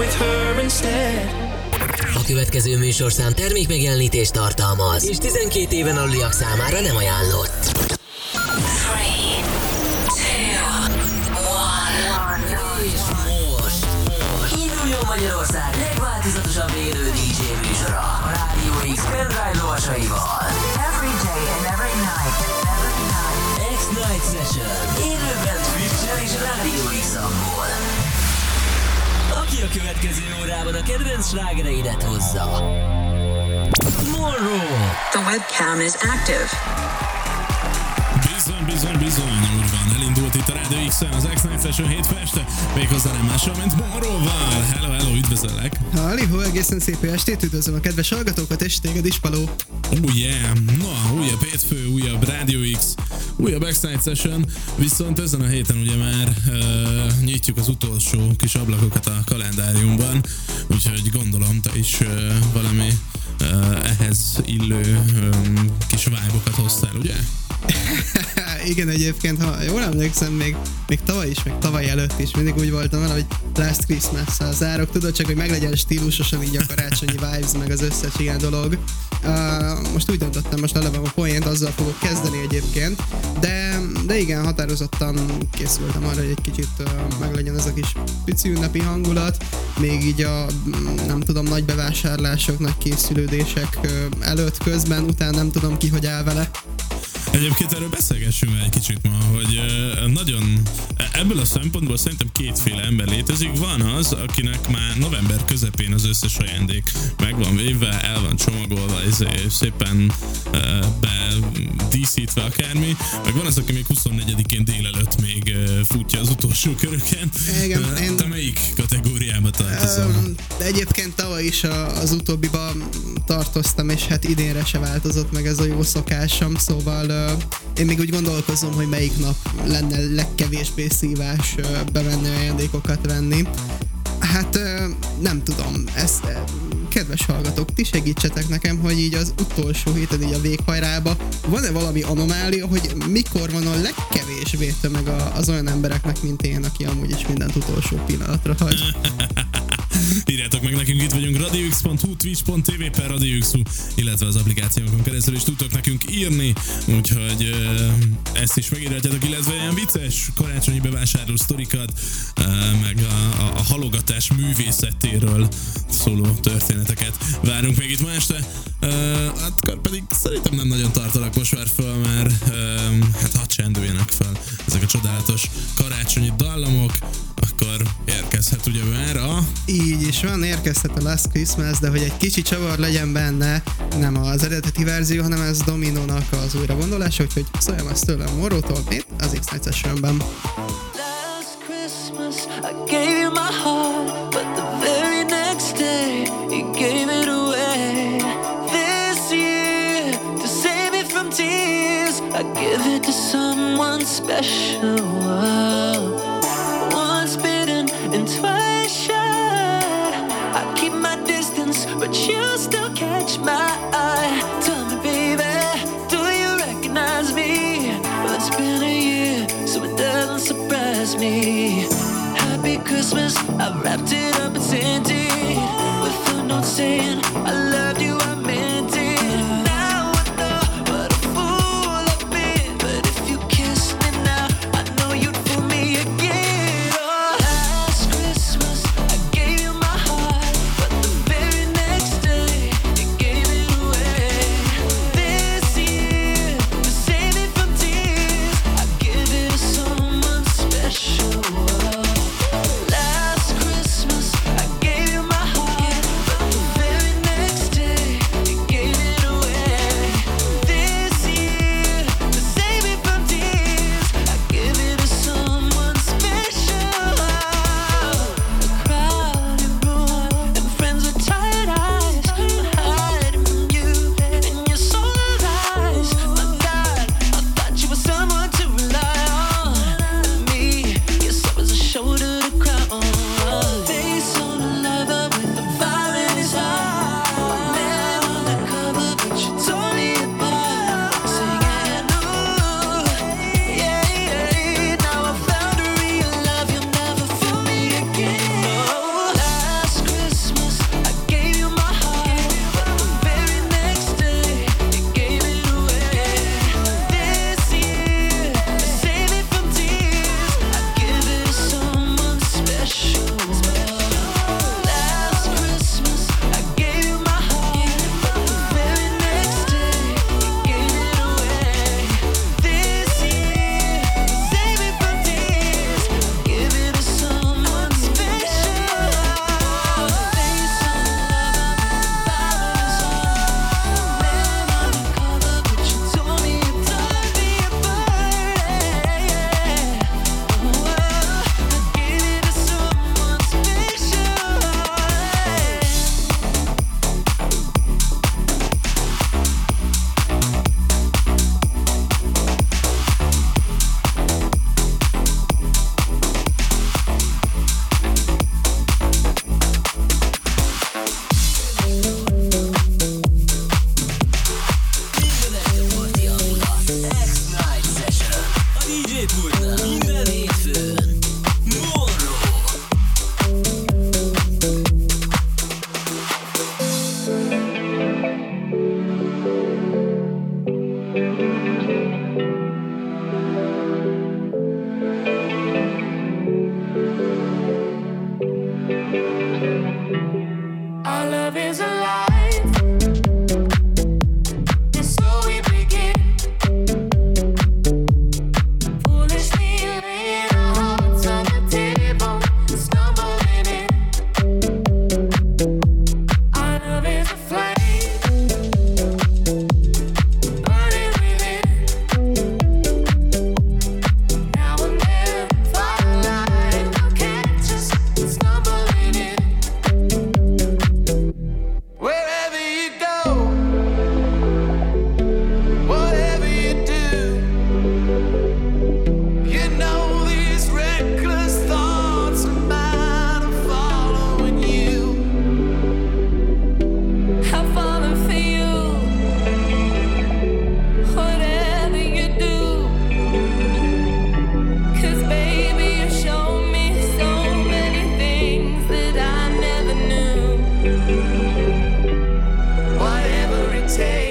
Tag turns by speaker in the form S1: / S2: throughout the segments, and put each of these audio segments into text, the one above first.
S1: with her instead.
S2: A következő műsorszám termék megjelenítést tartalmaz, és 12 éven aluliak számára nem ajánlott. A következő órában a kedvenc slágereidet hozza. Morro.
S3: The webcam is active.
S4: Bizony, bizony, úgy van. Elindult itt a Radio x az X-Night Session hétfő este, méghozzá nem mással, mint Morróval. Hello, hello, üdvözöllek.
S5: Halihó, egészen szép estét, üdvözlöm a kedves hallgatókat, és téged is, Paló.
S4: Oh yeah, na, újabb hétfő, újabb Radio X, újabb X-Night Session, viszont ezen a héten ugye már uh, nyitjuk az utolsó kis ablakokat a kalendáriumban, úgyhogy gondolom te is uh, valami uh, ehhez illő um, kis vibe hoztál, ugye?
S5: Igen, egyébként, ha jól emlékszem, még, még tavaly is, meg tavaly előtt is mindig úgy voltam vele, hogy Last Christmas-szal zárok, tudod, csak hogy meglegyen stílusosan így a karácsonyi vibes, meg az összes ilyen dolog. Uh, most úgy döntöttem, most lelevem a poént, azzal fogok kezdeni egyébként, de, de igen, határozottan készültem arra, hogy egy kicsit uh, meglegyen ez a kis pici ünnepi hangulat, még így a, nem tudom, nagy bevásárlások, nagy készülődések uh, előtt, közben, utána nem tudom ki, hogy áll vele.
S4: Egyébként erről beszélgessünk egy kicsit ma, hogy nagyon ebből a szempontból szerintem kétféle ember létezik. Van az, akinek már november közepén az összes ajándék meg van véve, el van csomagolva, izé, szépen uh, be díszítve akármi, meg van az, aki még 24-én délelőtt még futja az utolsó köröken.
S5: Igen,
S4: uh,
S5: én-
S4: Te melyik kategóriába tartozol?
S5: Egyébként tavaly is az utóbbiban tartoztam, és hát idénre se változott meg ez a jó szokásom, szóval én még úgy gondolkozom, hogy melyik nap lenne legkevésbé szívás bevenni ajándékokat venni. Hát nem tudom, ezt kedves hallgatók, ti segítsetek nekem, hogy így az utolsó héten így a véghajrába van-e valami anomália, hogy mikor van a legkevésbé tömeg az olyan embereknek, mint én, aki amúgy is mindent utolsó pillanatra hagy.
S4: Írjátok meg nekünk, itt vagyunk radiox.hu, twitch.tv per radiox illetve az applikációnkon keresztül is tudtok nekünk írni, úgyhogy uh, ezt is megírhatjátok, illetve ilyen vicces karácsonyi bevásárló sztorikat, uh, meg a, a, a halogatás művészetéről szóló történeteket várunk még itt ma este. Uh, hát akkor pedig szerintem nem nagyon tartalak most már föl, mert hát hadd csendüljenek fel ezek a csodálatos karácsonyi dallamok, akkor érkezhet ugye már a
S5: Így is van, érkezhet a Last Christmas, de hogy egy kicsi csavar legyen benne, nem az eredeti verzió, hanem ez Dominónak az újra gondolása, úgyhogy szóljam azt tőlem Morrótól, mint az X-Night Sessionben.
S1: I gave. Once bitten and twice shy. Christmas, I wrapped it up and sent it Whatever it takes.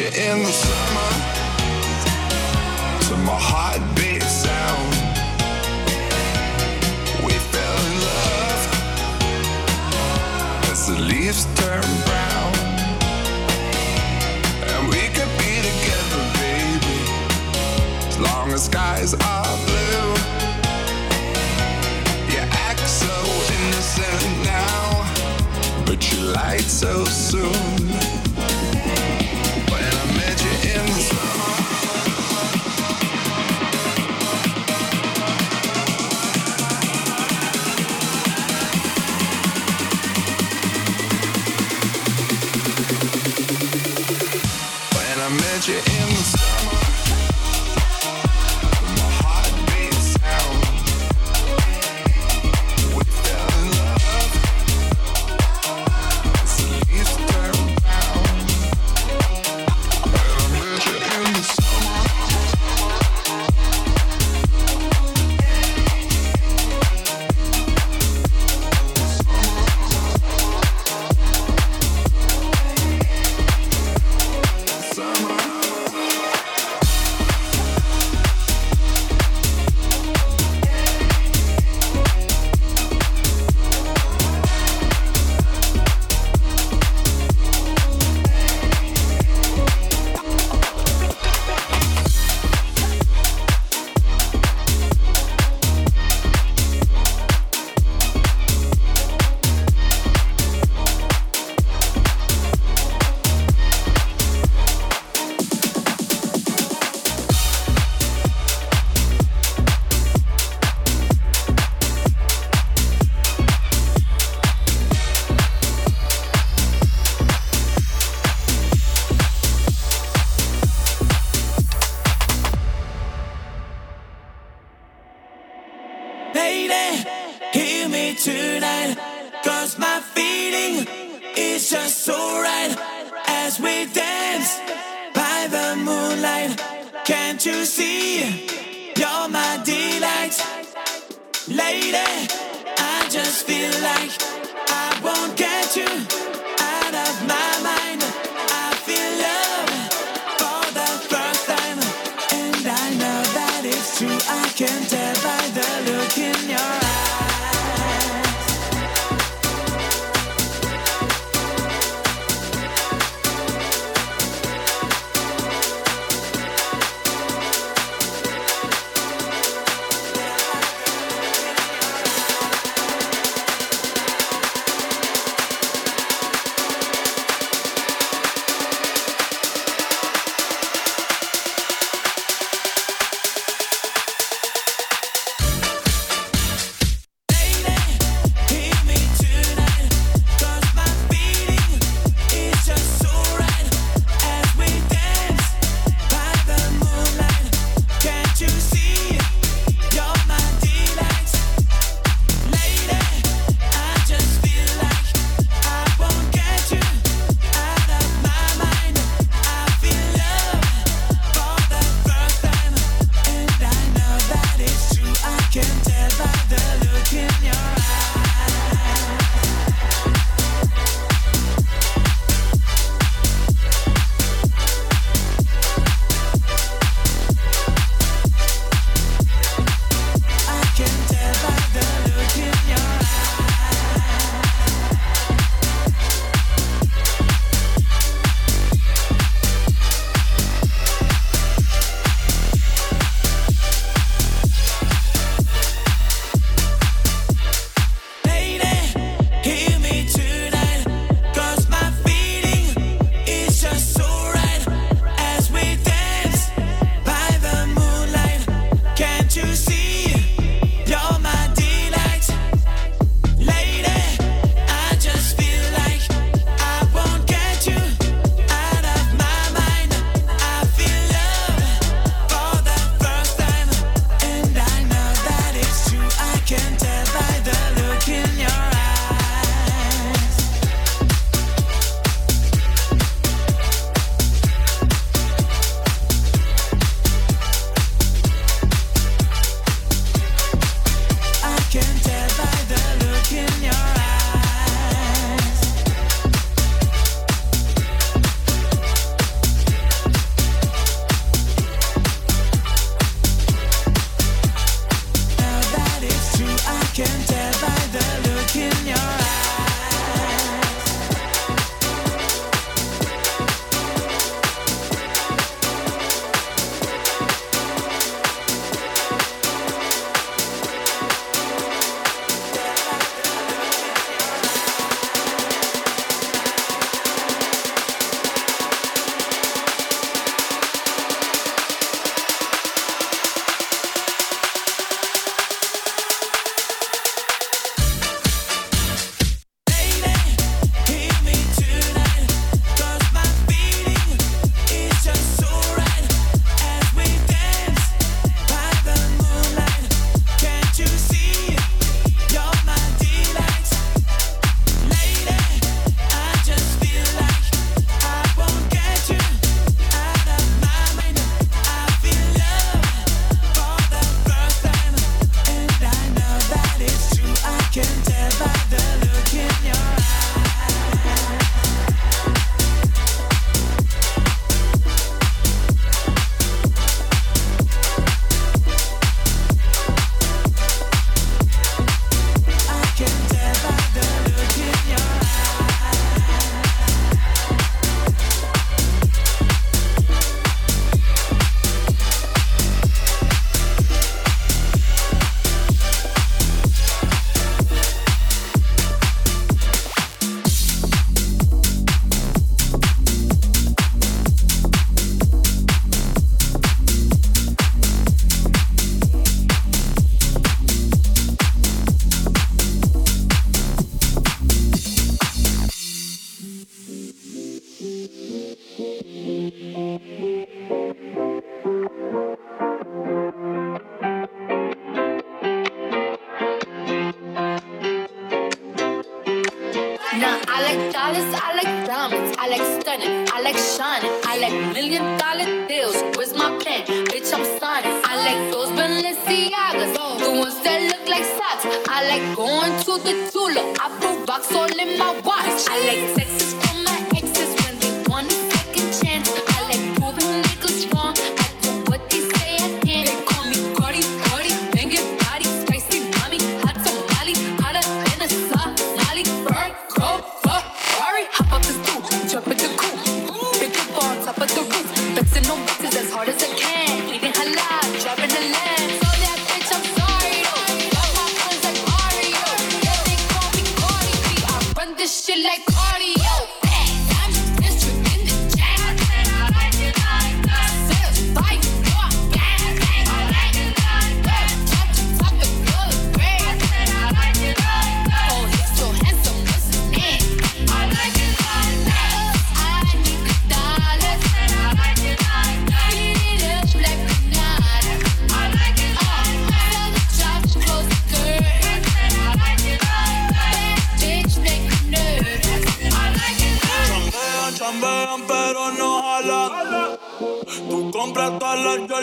S1: You in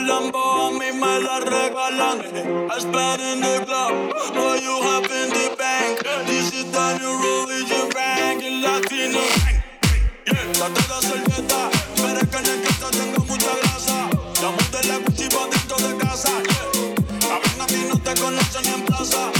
S1: Lambo a
S6: mí me la regalan. I spend in the club, all you have in the bank. This is the new religion bank, el latino. La toda servieta, verás que en el casa tengo mucha grasa. La monté la cuchipa dentro de casa. A ver, a mí no te conocen en plaza.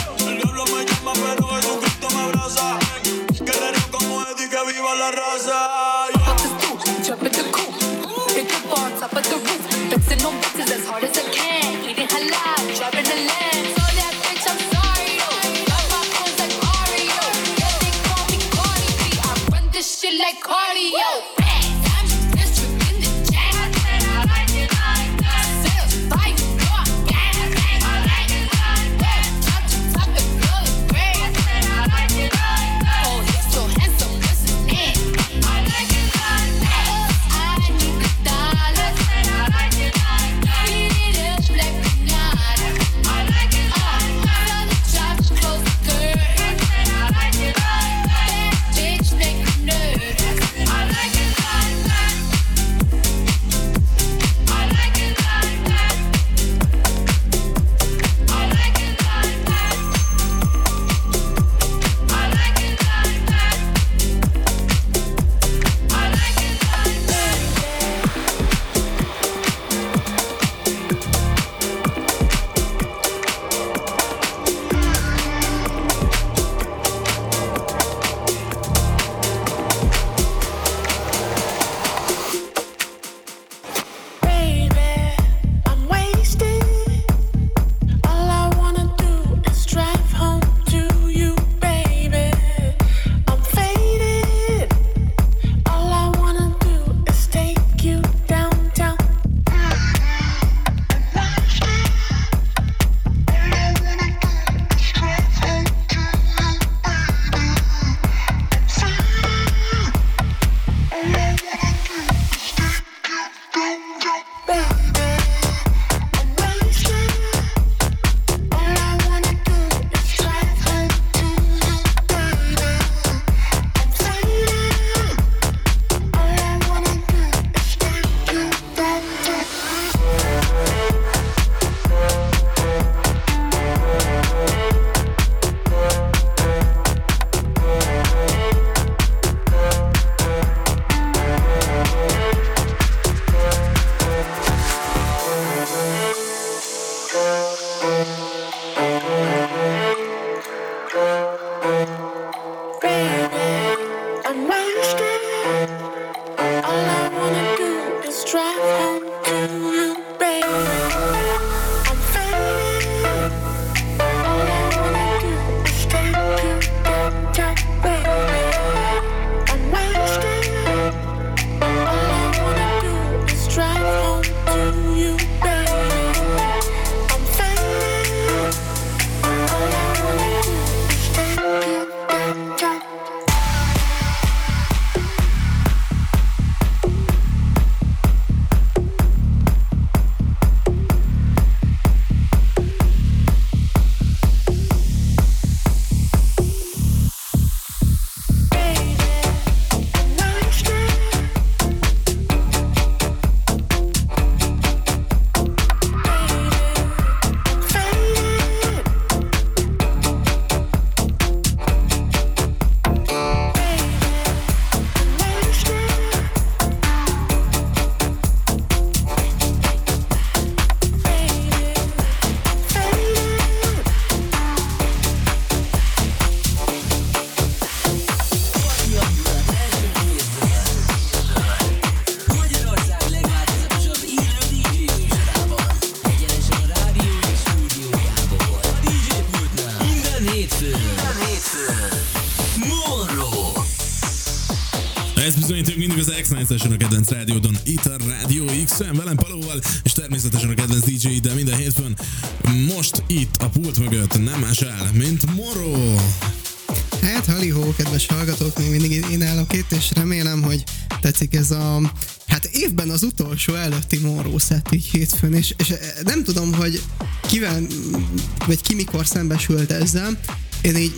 S4: Session a kedvenc rádiódon, itt a Rádió x velem Palóval, és természetesen a kedvenc DJ de minden hétfőn. Most itt a pult mögött nem más el, mint Moro.
S5: Hát, halihó, kedves hallgatók, még mindig én állok itt, és remélem, hogy tetszik ez a, hát évben az utolsó előtti Moró szett így hétfőn, és, és nem tudom, hogy kivel, vagy ki mikor szembesült ezzel. Én így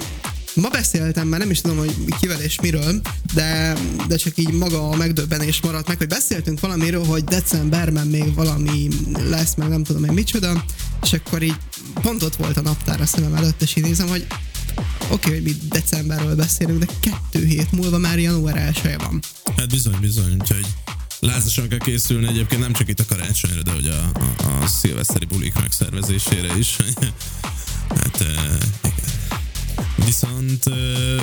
S5: Ma beszéltem, már nem is tudom, hogy kivel és miről, de, de csak így maga a megdöbbenés maradt meg, hogy beszéltünk valamiről, hogy decemberben még valami lesz, meg nem tudom én micsoda, és akkor így pont ott volt a naptár a szemem előtt, és így nézem, hogy oké, okay, hogy mi decemberről beszélünk, de kettő hét múlva már január 1 van.
S4: Hát bizony, bizony, úgyhogy lázasan kell készülni egyébként nem csak itt a karácsonyra, de hogy a, a, a szilveszteri bulik megszervezésére is. hát eh, Viszont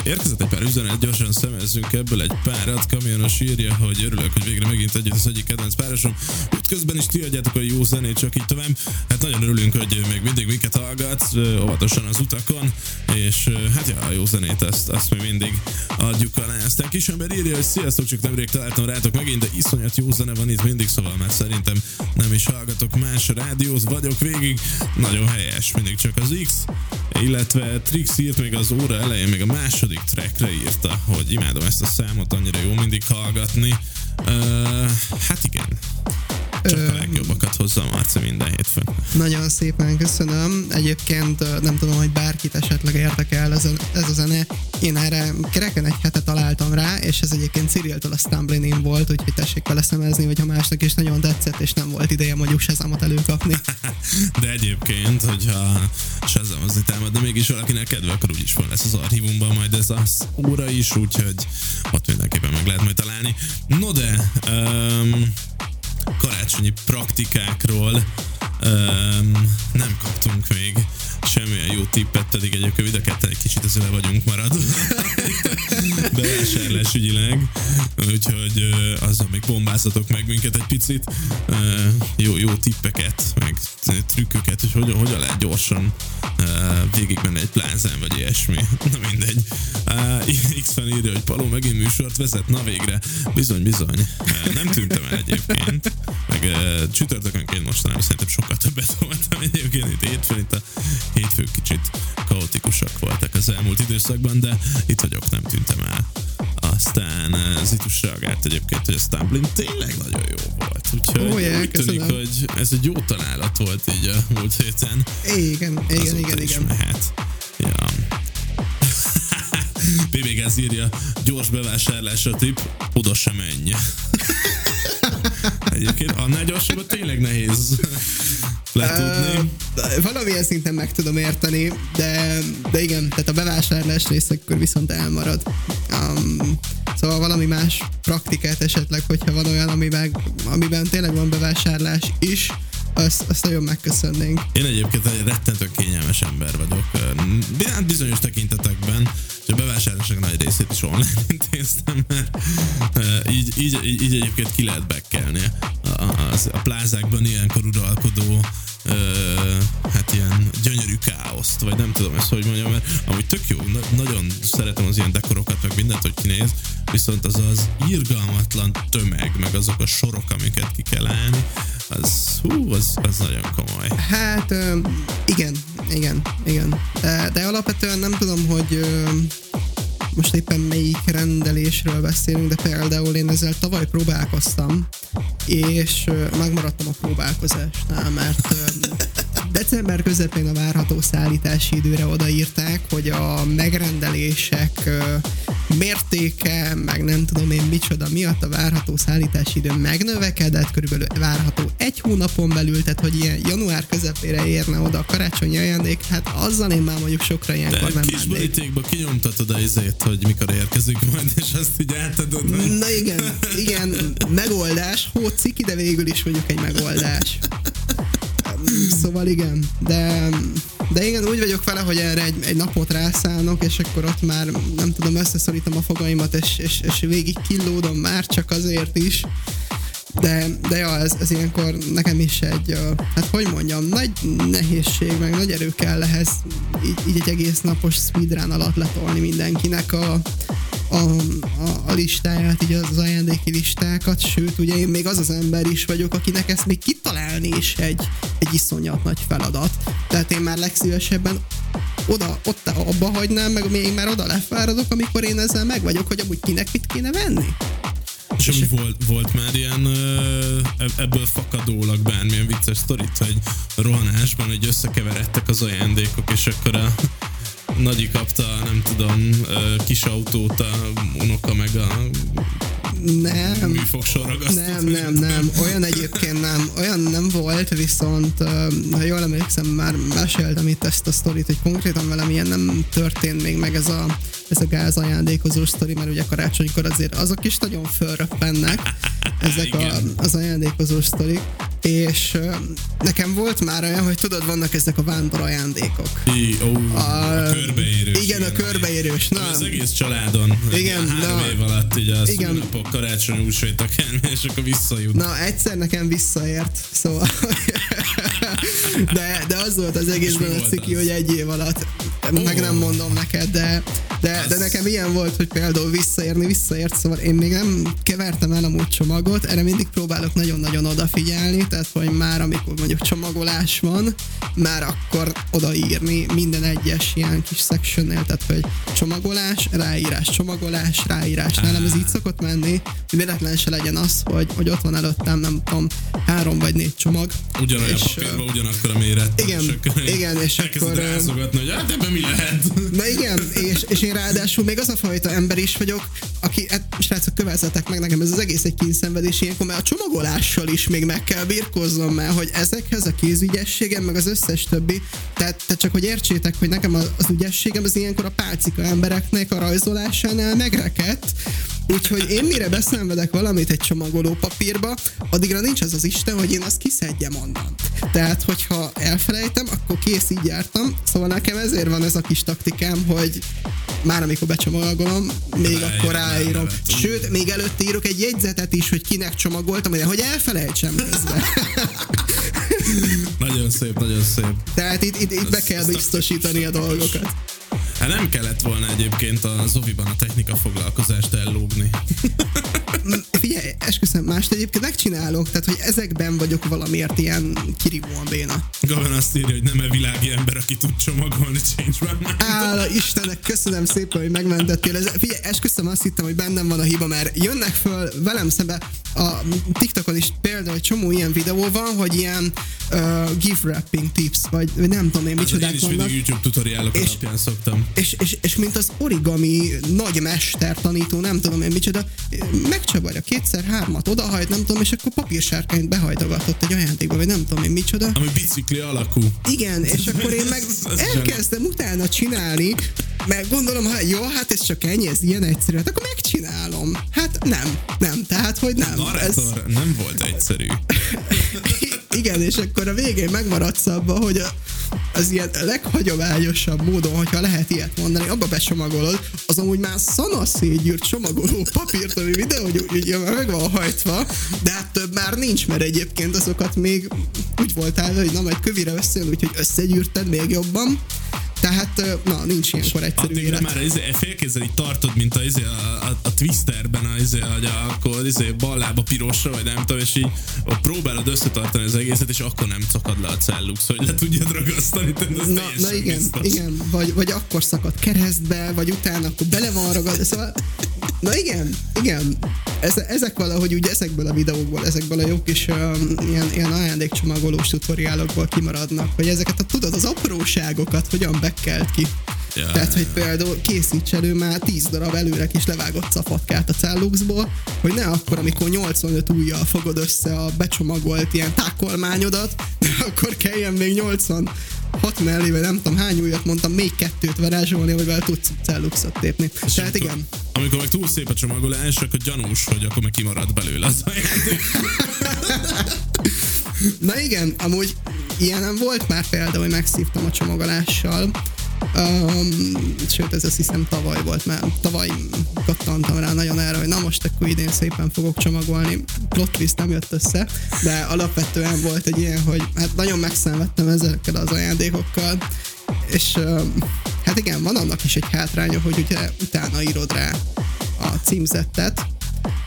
S4: érkezett egy pár üzenet, gyorsan szemezzünk ebből egy párat. Kamionos írja, hogy örülök, hogy végre megint együtt az egyik kedvenc párosom. Útközben is ti adjátok a jó zenét, csak így tovább. Hát nagyon örülünk, hogy még mindig minket hallgatsz, uh, óvatosan az utakon, és uh, hát ja, a jó zenét azt, azt mi mindig adjuk alá. Aztán kisember írja, hogy sziasztok, csak nemrég találtam rátok megint, de iszonyat jó zene van itt mindig, szóval mert szerintem nem is hallgatok más rádiót, vagyok végig. Nagyon helyes, mindig csak az X, illetve Trix írt még az óra elején, még a második trackre írta, hogy imádom ezt a számot, annyira jó mindig hallgatni. Uh, hát igen. Csak a legjobbakat hozza a Marci minden hétfőn.
S5: Nagyon szépen köszönöm. Egyébként nem tudom, hogy bárkit esetleg érdekel ez a, ez a zene. Én erre kereken egy hete találtam rá, és ez egyébként Cyriltől a Stumbling In volt, úgyhogy tessék vele szemezni, hogyha másnak is nagyon tetszett, és nem volt ideje mondjuk Shazamot előkapni.
S4: De egyébként, hogyha Shazamozni támad, de mégis valakinek kedve, akkor úgyis van lesz az archívumban majd ez az óra is, úgyhogy ott mindenképpen meg lehet majd találni. No de, um, karácsonyi praktikákról um, nem kaptunk még semmilyen jó tippet, pedig egyébként mind a ketten egy kicsit ezzel vagyunk maradva bevásárlás ügyileg, úgyhogy azzal még bombázzatok meg minket egy picit, jó, jó tippeket, meg trükköket, hogy hogyan, hogyan lehet gyorsan végigmenni egy plázán, vagy ilyesmi. Na mindegy. X fan írja, hogy Paló megint műsort vezet, na végre. Bizony, bizony. Nem tűntem el egyébként. Meg csütörtökönként mostanában szerintem sokkal többet voltam egyébként itt hétfőn, itt a hétfők kicsit kaotikusak voltak az elmúlt időszakban, de itt vagyok, nem tűntem el. Aztán uh, Zitus reagált egyébként, hogy a Stumbling tényleg nagyon jó volt. Úgyhogy
S5: Ó, yeah,
S4: úgy tűnik, hogy ez egy jó találat volt így a múlt héten.
S5: Igen, igen,
S4: Azóta
S5: igen,
S4: is
S5: igen.
S4: mehet. Ja. PB Gáz írja, gyors bevásárlás a tip, oda sem menj. Egyébként annál gyorsabban tényleg nehéz letudni.
S5: Ö, valamilyen szinten meg tudom érteni, de, de igen, tehát a bevásárlás rész akkor viszont elmarad. Um, szóval valami más praktikát esetleg, hogyha van olyan, amiben, amiben tényleg van bevásárlás is, azt, azt nagyon megköszönnénk.
S4: Én egyébként egy rettentő kényelmes ember vagyok. Hát bizonyos tekintetekben, és a bevásárlások nagy részét is online intéztem, mert ö, így, így, így, így egyébként ki lehet bekkelni. A, a, a plázákban ilyenkor uralkodó hát ilyen gyönyörű káoszt, vagy nem tudom ezt, hogy mondjam, mert amúgy tök jó, na- nagyon szeretem az ilyen dekorokat, meg mindent, hogy kinéz, viszont az az irgalmatlan tömeg, meg azok a sorok, amiket ki kell állni, az, hú, az, az nagyon komoly.
S5: Hát igen, igen, igen. De, alapvetően nem tudom, hogy most éppen melyik rendelésről beszélünk, de például én ezzel tavaly próbálkoztam, és megmaradtam a próbálkozásnál, mert december közepén a várható szállítási időre odaírták, hogy a megrendelések mértéke, meg nem tudom én micsoda miatt a várható szállítási idő megnövekedett, körülbelül várható egy hónapon belül, tehát hogy ilyen január közepére érne oda a karácsonyi ajándék, hát azzal én már mondjuk sokra
S4: De
S5: ilyenkor nem
S4: kis borítékba kinyomtatod a izét, hogy mikor érkezik majd, és azt így átadod. hogy-
S5: Na igen, igen, megoldás, hó ciki, de végül is mondjuk egy megoldás. Szóval igen, de, de igen, úgy vagyok vele, hogy erre egy, egy napot rászállnok, és akkor ott már nem tudom, összeszorítom a fogaimat, és, és, és végig killódom már csak azért is. De, de ja, ez, ez ilyenkor nekem is egy, hát hogy mondjam, nagy nehézség, meg nagy erő kell ehhez így, így egy egész napos speedrun alatt letolni mindenkinek a, a, a, a listáját, így az ajándéki listákat, sőt, ugye én még az az ember is vagyok, akinek ezt még kitalálni is egy, egy iszonyat nagy feladat. Tehát én már legszívesebben oda, ott abba hagynám, meg még már oda lefáradok, amikor én ezzel meg vagyok, hogy amúgy kinek mit kéne venni.
S4: És amúgy volt, volt már ilyen eb- ebből fakadólag bármilyen vicces sztorit, hogy rohanásban egy összekeveredtek az ajándékok, és akkor a nagyi kapta, nem tudom, kis autót, a unoka meg a
S5: Nem,
S4: műfogsorragasztót.
S5: Nem, nem, nem. Olyan egyébként nem. Olyan nem volt, viszont ha jól emlékszem, már meséltem itt ezt a sztorit, hogy konkrétan velem ilyen nem történt még meg ez a, ez a gáz ajándékozó sztori, mert ugye karácsonykor azért azok is nagyon fölröppennek, ezek a, az ajándékozó sztorik, és nekem volt már olyan, hogy tudod, vannak ezek a vándor ajándékok.
S4: I, ó, a, a körbeérős.
S5: igen, a körbeérős, na.
S4: Az egész családon.
S5: Igen,
S4: Három
S5: na.
S4: év alatt így a
S5: Igen.
S4: Karácsony, húsvét, akármi, és akkor visszajut.
S5: Na, egyszer nekem visszaért, szóval... De, de az volt az egészben a ciki,
S4: az?
S5: hogy egy év alatt, meg nem mondom neked, de, de, de nekem ilyen volt, hogy például visszaérni, visszaért, szóval én még nem kevertem el amúgy csomagot, erre mindig próbálok nagyon-nagyon odafigyelni, tehát hogy már amikor mondjuk csomagolás van, már akkor odaírni minden egyes ilyen kis sectionnél, tehát hogy csomagolás, ráírás, csomagolás, ráírás. Nálam ez így szokott menni, hogy véletlen se legyen az, hogy, hogy ott van előttem, nem tudom, három vagy négy csomag.
S4: Ugyanolyan
S5: és,
S4: papírban, ugyanakkor a méret.
S5: igen,
S4: és akkor
S5: igen, és akkor, ö,
S4: rázogatni, hogy hát ebben mi lehet?
S5: Na igen, és, és én ráadásul még az a fajta ember is vagyok, aki, hát srácok, kövezzetek meg nekem, ez az egész egy kínszenvedés ilyenkor, mert a csomagolással is még meg kell birkoznom, mert hogy ezekhez a kézügyességem, meg az összes többi, tehát, tehát csak hogy értsétek, hogy nekem az, az ügyességem az ilyenkor a pálcika embereknek a rajzolásánál megrekedt, Úgyhogy én mire beszenvedek valamit egy csomagoló papírba, addigra nincs az az Isten, hogy én azt kiszedjem onnan. Tehát, hogyha elfelejtem, akkor kész így jártam. Szóval nekem ezért van ez a kis taktikám, hogy már amikor becsomagolom, még
S4: Ráírom,
S5: akkor ráírom. Sőt, még előtte írok egy jegyzetet is, hogy kinek csomagoltam, hogy elfelejtsem közben.
S4: Nagyon szép, nagyon szép.
S5: Tehát itt, itt, itt be kell biztosítani a dolgokat.
S4: Hát nem kellett volna egyébként a Zoviban a technika foglalkozást ellógni.
S5: Figyelj, esküszöm, mást egyébként megcsinálok, tehát hogy ezekben vagyok valamiért ilyen kirívóan béna.
S4: Gavan azt írja, hogy nem e világi ember, aki tud csomagolni, change.
S5: Hála Istennek, köszönöm szépen, hogy megmentettél. Ez, figyelj, esküszöm, azt hittem, hogy bennem van a hiba, mert jönnek föl velem szembe a TikTokon is például egy csomó ilyen videó van, hogy ilyen uh, gift wrapping tips, vagy, nem tudom én
S4: Hát, én
S5: micsodák
S4: is
S5: vannak.
S4: mindig YouTube tutoriálok
S5: És-
S4: alapján szoktam.
S5: És, és, és mint az origami nagy mester tanító, nem tudom én micsoda, megcsavarja kétszer hármat odahajt, nem tudom, és akkor papírsárkányt behajtogatott egy ajándékba, vagy nem tudom én micsoda.
S4: Ami bicikli alakú.
S5: Igen, és akkor én meg
S4: Ez- ez
S5: elkezdem utána csinálni, mert gondolom, ha jó, hát ez csak ennyi, ez ilyen egyszerű, hát akkor megcsinálom. Hát nem, nem, tehát hogy nem. Ez,
S4: Narrátor nem volt egyszerű.
S5: igen, és akkor a végén megmaradsz abba, hogy a, az ilyen leghagyományosabb módon, hogyha lehet ilyet mondani, abba becsomagolod, az amúgy már szanaszégyűrt csomagoló papírt, ami videó, hogy már meg van hajtva, de hát több már nincs, mert egyébként azokat még úgy voltál, hogy na majd kövire összejön, úgyhogy összegyűrted még jobban. Tehát, na, nincs ilyenkor egyszerű
S4: Addigra
S5: élet.
S4: már izé, félkézzel így tartod, mint a, izé, a, a, a Twisterben, a, izé, a, akkor izé, bal lába pirosra, vagy nem tudom, és így próbálod összetartani az egészet, és akkor nem szakad le a cellux, hogy le tudjad ragasztani. Tehát ez
S5: Na, na igen,
S4: biztos.
S5: igen, vagy, vagy akkor szakad keresztbe, vagy utána akkor bele van ragad, szóval, na igen, igen, ez, ezek valahogy ugye ezekből a videókból, ezekből a jó kis um, ilyen, ilyen ajándékcsomagolós tutoriálokból kimaradnak, hogy ezeket a, tudod, az apróságokat hogyan bekelt ki.
S4: Ja,
S5: Tehát, hogy például készíts elő már 10 darab előre kis levágott cafatkát a celluxból, hogy ne akkor, amikor 85 ujjal fogod össze a becsomagolt ilyen tákolmányodat, akkor kelljen még 86 mellé, vagy nem tudom hány ujjat mondtam, még kettőt varázsolni, hogy vele tudsz celluxot tépni. Tehát
S4: amikor,
S5: igen,
S4: Amikor meg túl szép a csomagolás, akkor gyanús, hogy akkor meg kimarad belőle az.
S5: Na igen, amúgy ilyenem volt már például, hogy megszívtam a csomagolással. Um, sőt, ez azt hiszem tavaly volt, mert tavaly kattantam rá nagyon erre, hogy na most akkor idén szépen fogok csomagolni. Plot twist nem jött össze, de alapvetően volt egy ilyen, hogy hát nagyon megszenvedtem ezekkel az ajándékokkal, és um, hát igen, van annak is egy hátránya, hogy ugye utána írod rá a címzettet,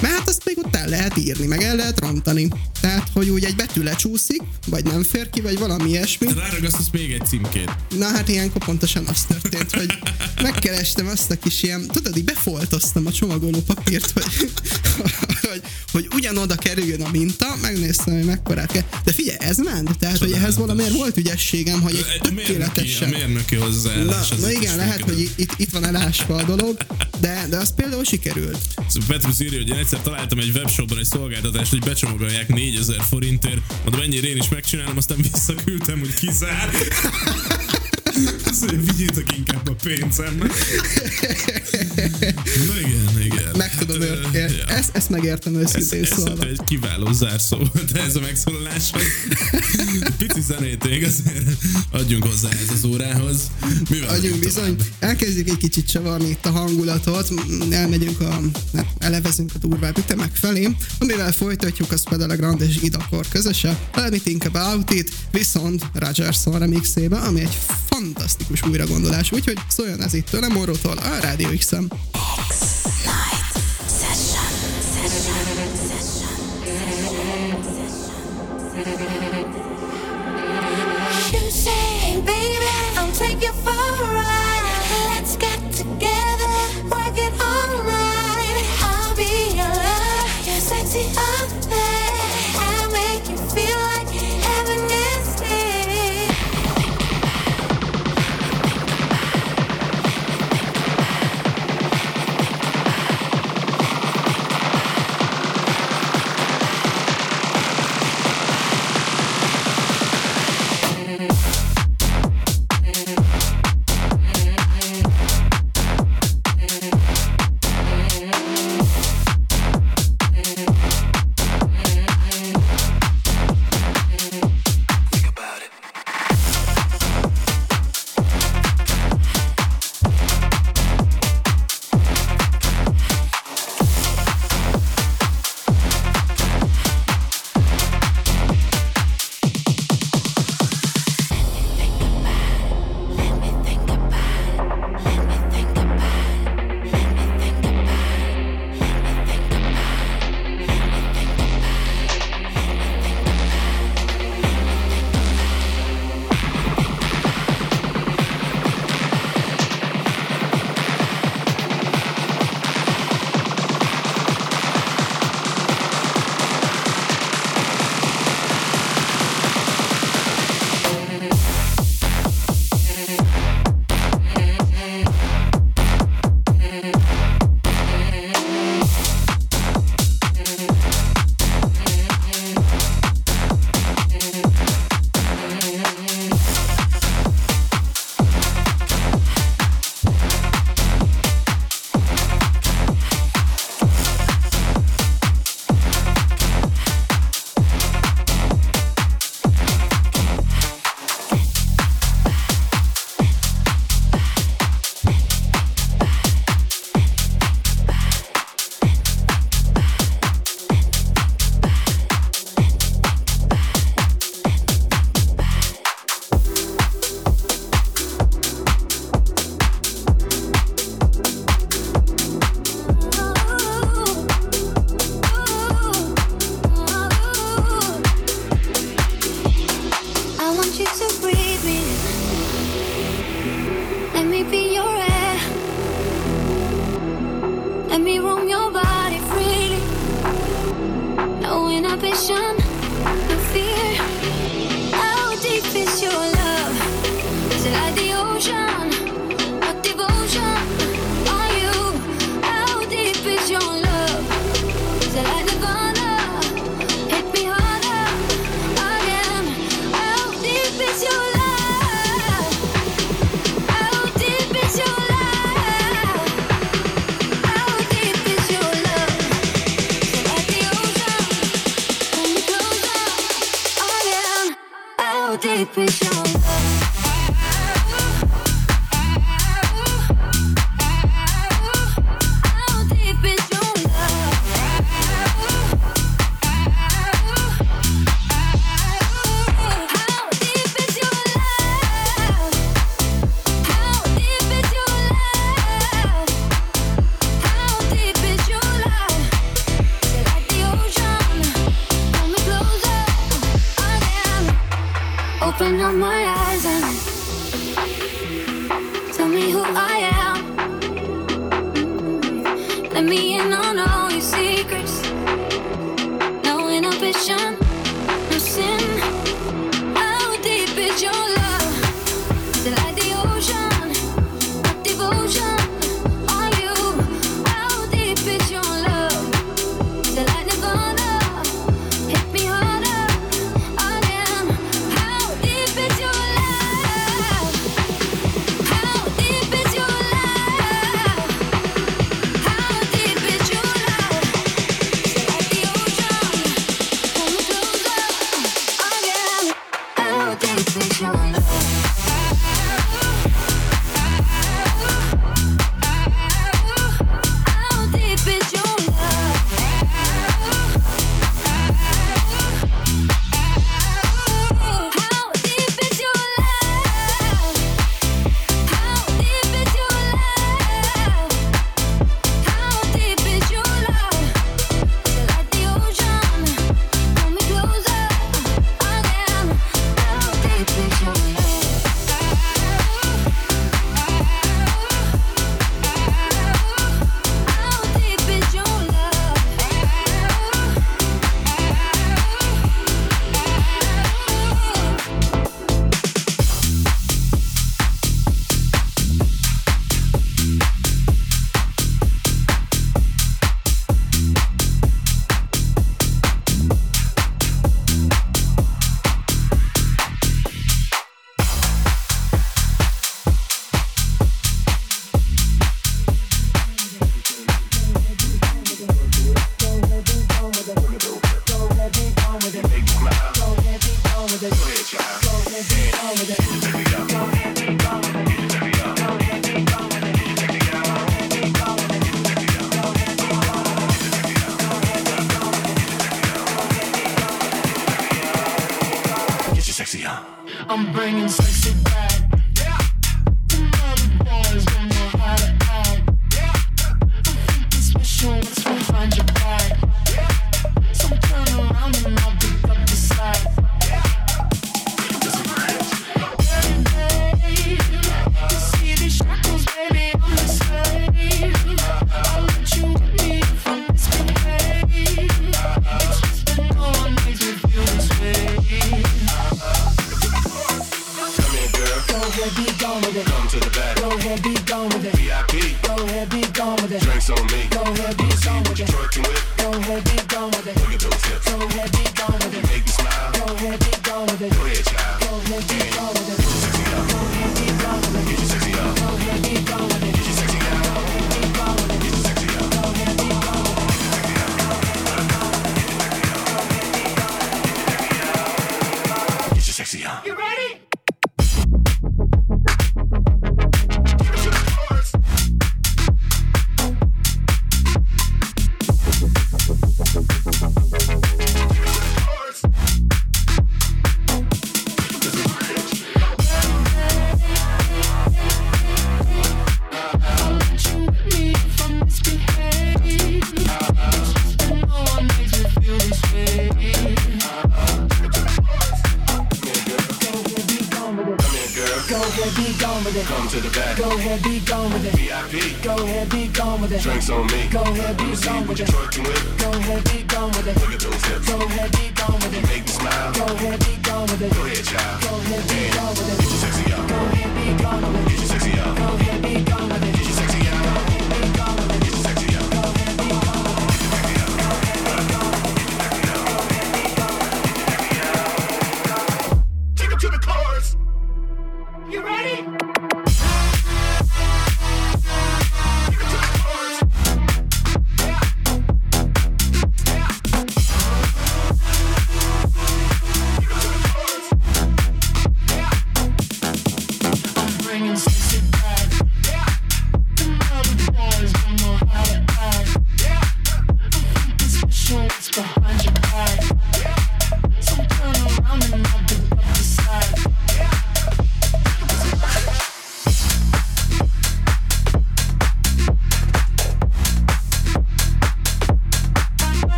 S5: mert hát azt még ott el lehet írni, meg el lehet rontani. Tehát, hogy úgy egy betű lecsúszik, vagy nem fér ki, vagy valami ilyesmi.
S4: Ráragasztasz még egy címkét.
S5: Na hát ilyenkor pontosan az történt, hogy megkerestem azt a kis ilyen, tudod, így befoltoztam a csomagoló papírt, hogy, hogy, hogy ugyanoda kerüljön a minta, megnéztem, hogy mekkorát kell. De figyelj, ez ment, tehát, hogy ehhez valamiért volt ügyességem, hogy egy
S4: A mérnöki, a
S5: tökéletesen...
S4: mérnöki
S5: Na,
S4: hozzáállás.
S5: na
S4: is
S5: igen, lehet, hogy itt, itt van elásva a dolog, de, de az például sikerült.
S4: Petrus írja, hogy én egyszer találtam egy webshopban egy szolgáltatást, hogy becsomagolják 4000 forintért, mondom, ennyire én is megcsinálom, aztán visszaküldtem, hogy kizár. Azt mondja, vigyétek inkább a pénzem. Na igen, igen.
S5: Meg tudom,
S4: Hát,
S5: ér,
S4: ö,
S5: ér,
S4: ja.
S5: ezt, ezt megértem
S4: Ez,
S5: őszintén
S4: ez
S5: szólva.
S4: szerintem egy kiváló zárszó volt ez a megszólalásod. Pici zenét még azért adjunk hozzá ez az órához. Mivel
S5: Adjunk bizony,
S4: tovább?
S5: elkezdjük egy kicsit csavarni itt a hangulatot, elmegyünk a, hát elevezünk a durvább ütemek felé, amivel folytatjuk a Grand és Idakor közöse, Let Me Think About It, viszont Rogerson remixébe, ami egy fantasztikus újragondolás, úgyhogy szóljon ez itt tőlem Morótól a Rádió X-em.
S7: You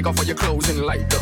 S7: Take
S8: off all your clothes and light the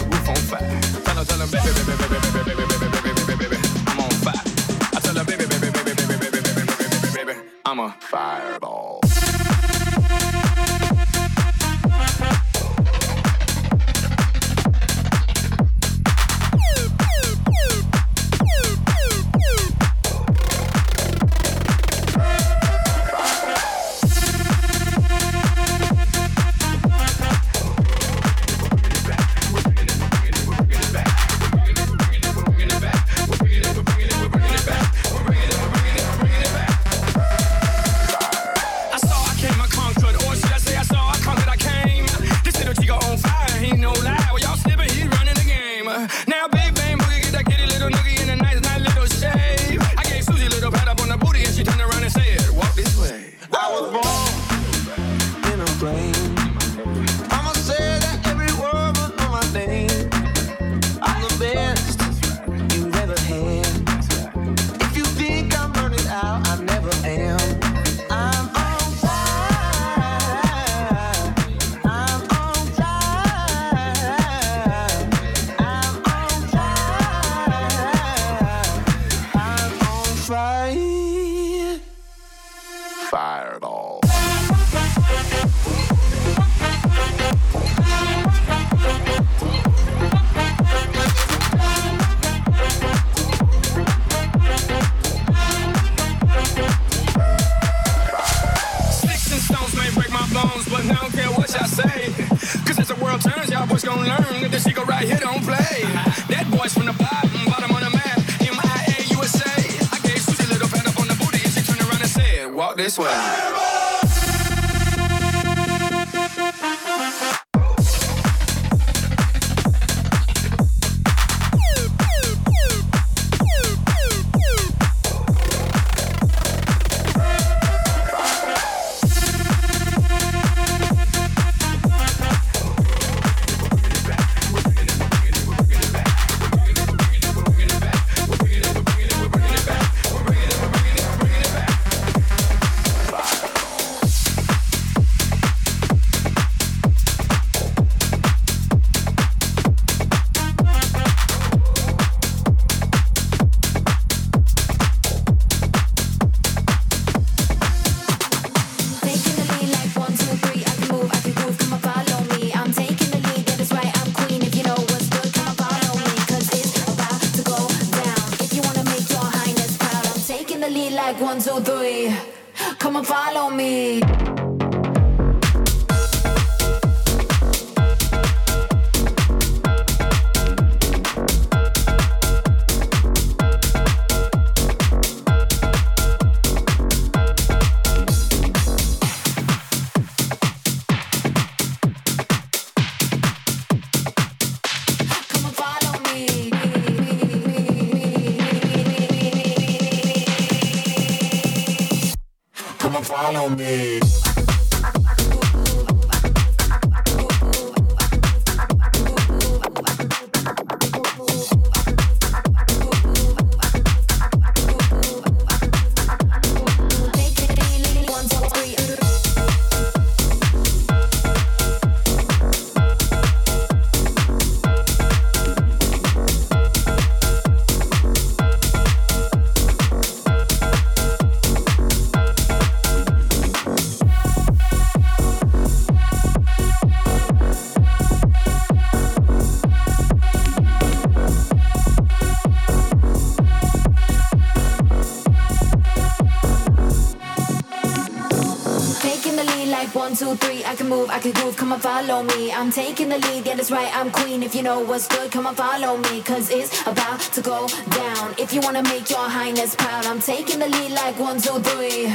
S8: I
S9: groove, come and follow me. I'm taking the lead, yeah, that's right, I'm queen. If you know what's good, come and follow me, cause it's about to go down. If you wanna make your highness proud, I'm taking the lead like one, two, three.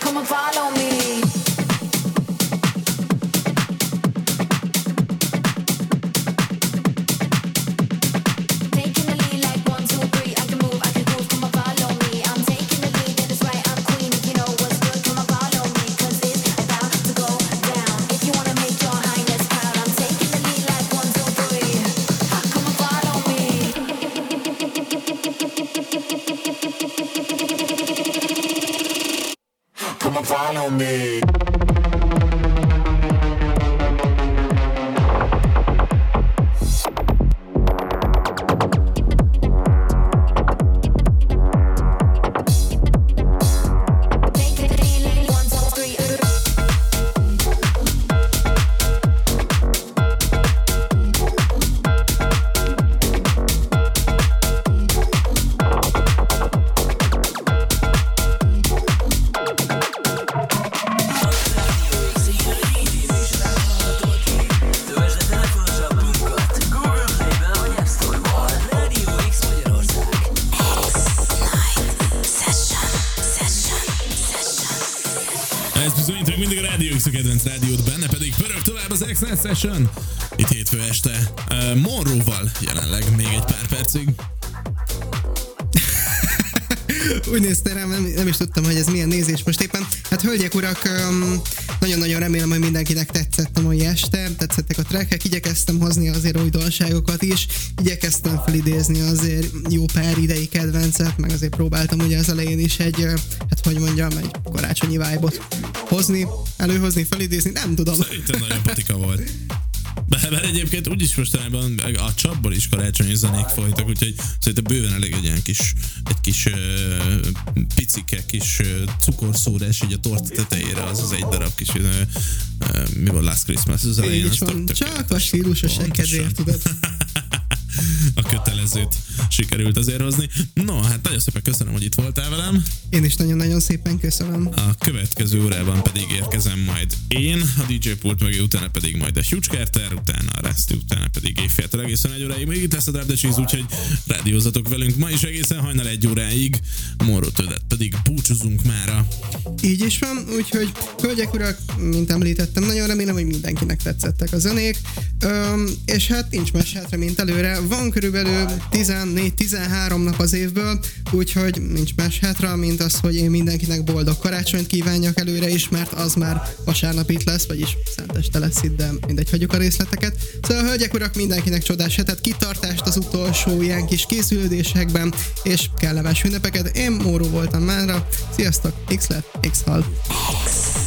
S9: Come and follow me. Follow me.
S4: X-Night Session. Itt hétfő este uh, Monróval jelenleg még egy pár percig.
S5: Úgy néztél rám, nem, nem is tudtam, hogy ez milyen nézés most éppen. Hát hölgyek, urak, öm, nagyon-nagyon remélem, hogy mindenkinek tetszett a mai este, tetszettek a trackek, igyekeztem hozni azért újdonságokat is, igyekeztem felidézni azért jó pár idei kedvencet, meg azért próbáltam ugye az elején is egy, hát hogy mondjam, egy karácsonyi vibe-ot hozni, előhozni, felidézni, nem tudom.
S4: Szerintem nagyon patika volt. De, mert egyébként úgyis mostanában a csapból is karácsonyi zenék folytak, úgyhogy szerintem bőven elég egy ilyen kis, egy kis uh, picike, kis uh, cukorszórás így a torta tetejére, az az egy darab kis, uh, uh, mi van Last Christmas az elején.
S5: Így van,
S4: tök
S5: csak a
S4: Pontosan.
S5: kedvéért tudod.
S4: a kötelezőt sikerült azért hozni. Hát nagyon szépen köszönöm, hogy itt voltál velem.
S5: Én is nagyon-nagyon szépen köszönöm.
S4: A következő órában pedig érkezem majd én, a DJ pult mögé, utána pedig majd a Huge Carter, utána a Rusty, utána pedig éjféltől egészen egy óráig. Még itt lesz a Cheese, úgyhogy rádiózatok velünk ma is egészen hajnal egy óráig. Moró pedig búcsúzunk mára.
S5: Így is van, úgyhogy hölgyek, urak, mint említettem, nagyon remélem, hogy mindenkinek tetszettek a zenék, Öm, és hát nincs más hátra, mint előre. Van körülbelül 14-13 nap az évből, úgyhogy nincs más hátra, mint az, hogy én mindenkinek boldog karácsonyt kívánjak előre is, mert az már vasárnap itt lesz, vagyis szenteste lesz itt, de mindegy, hagyjuk a részleteket. Szóval hölgyek, urak, mindenkinek csodás hetet, kitartást az utolsó ilyen kis készülődésekben, és kellemes ünnepeket. Én Móró voltam mára. Sziasztok, X lett, X hal.
S3: X.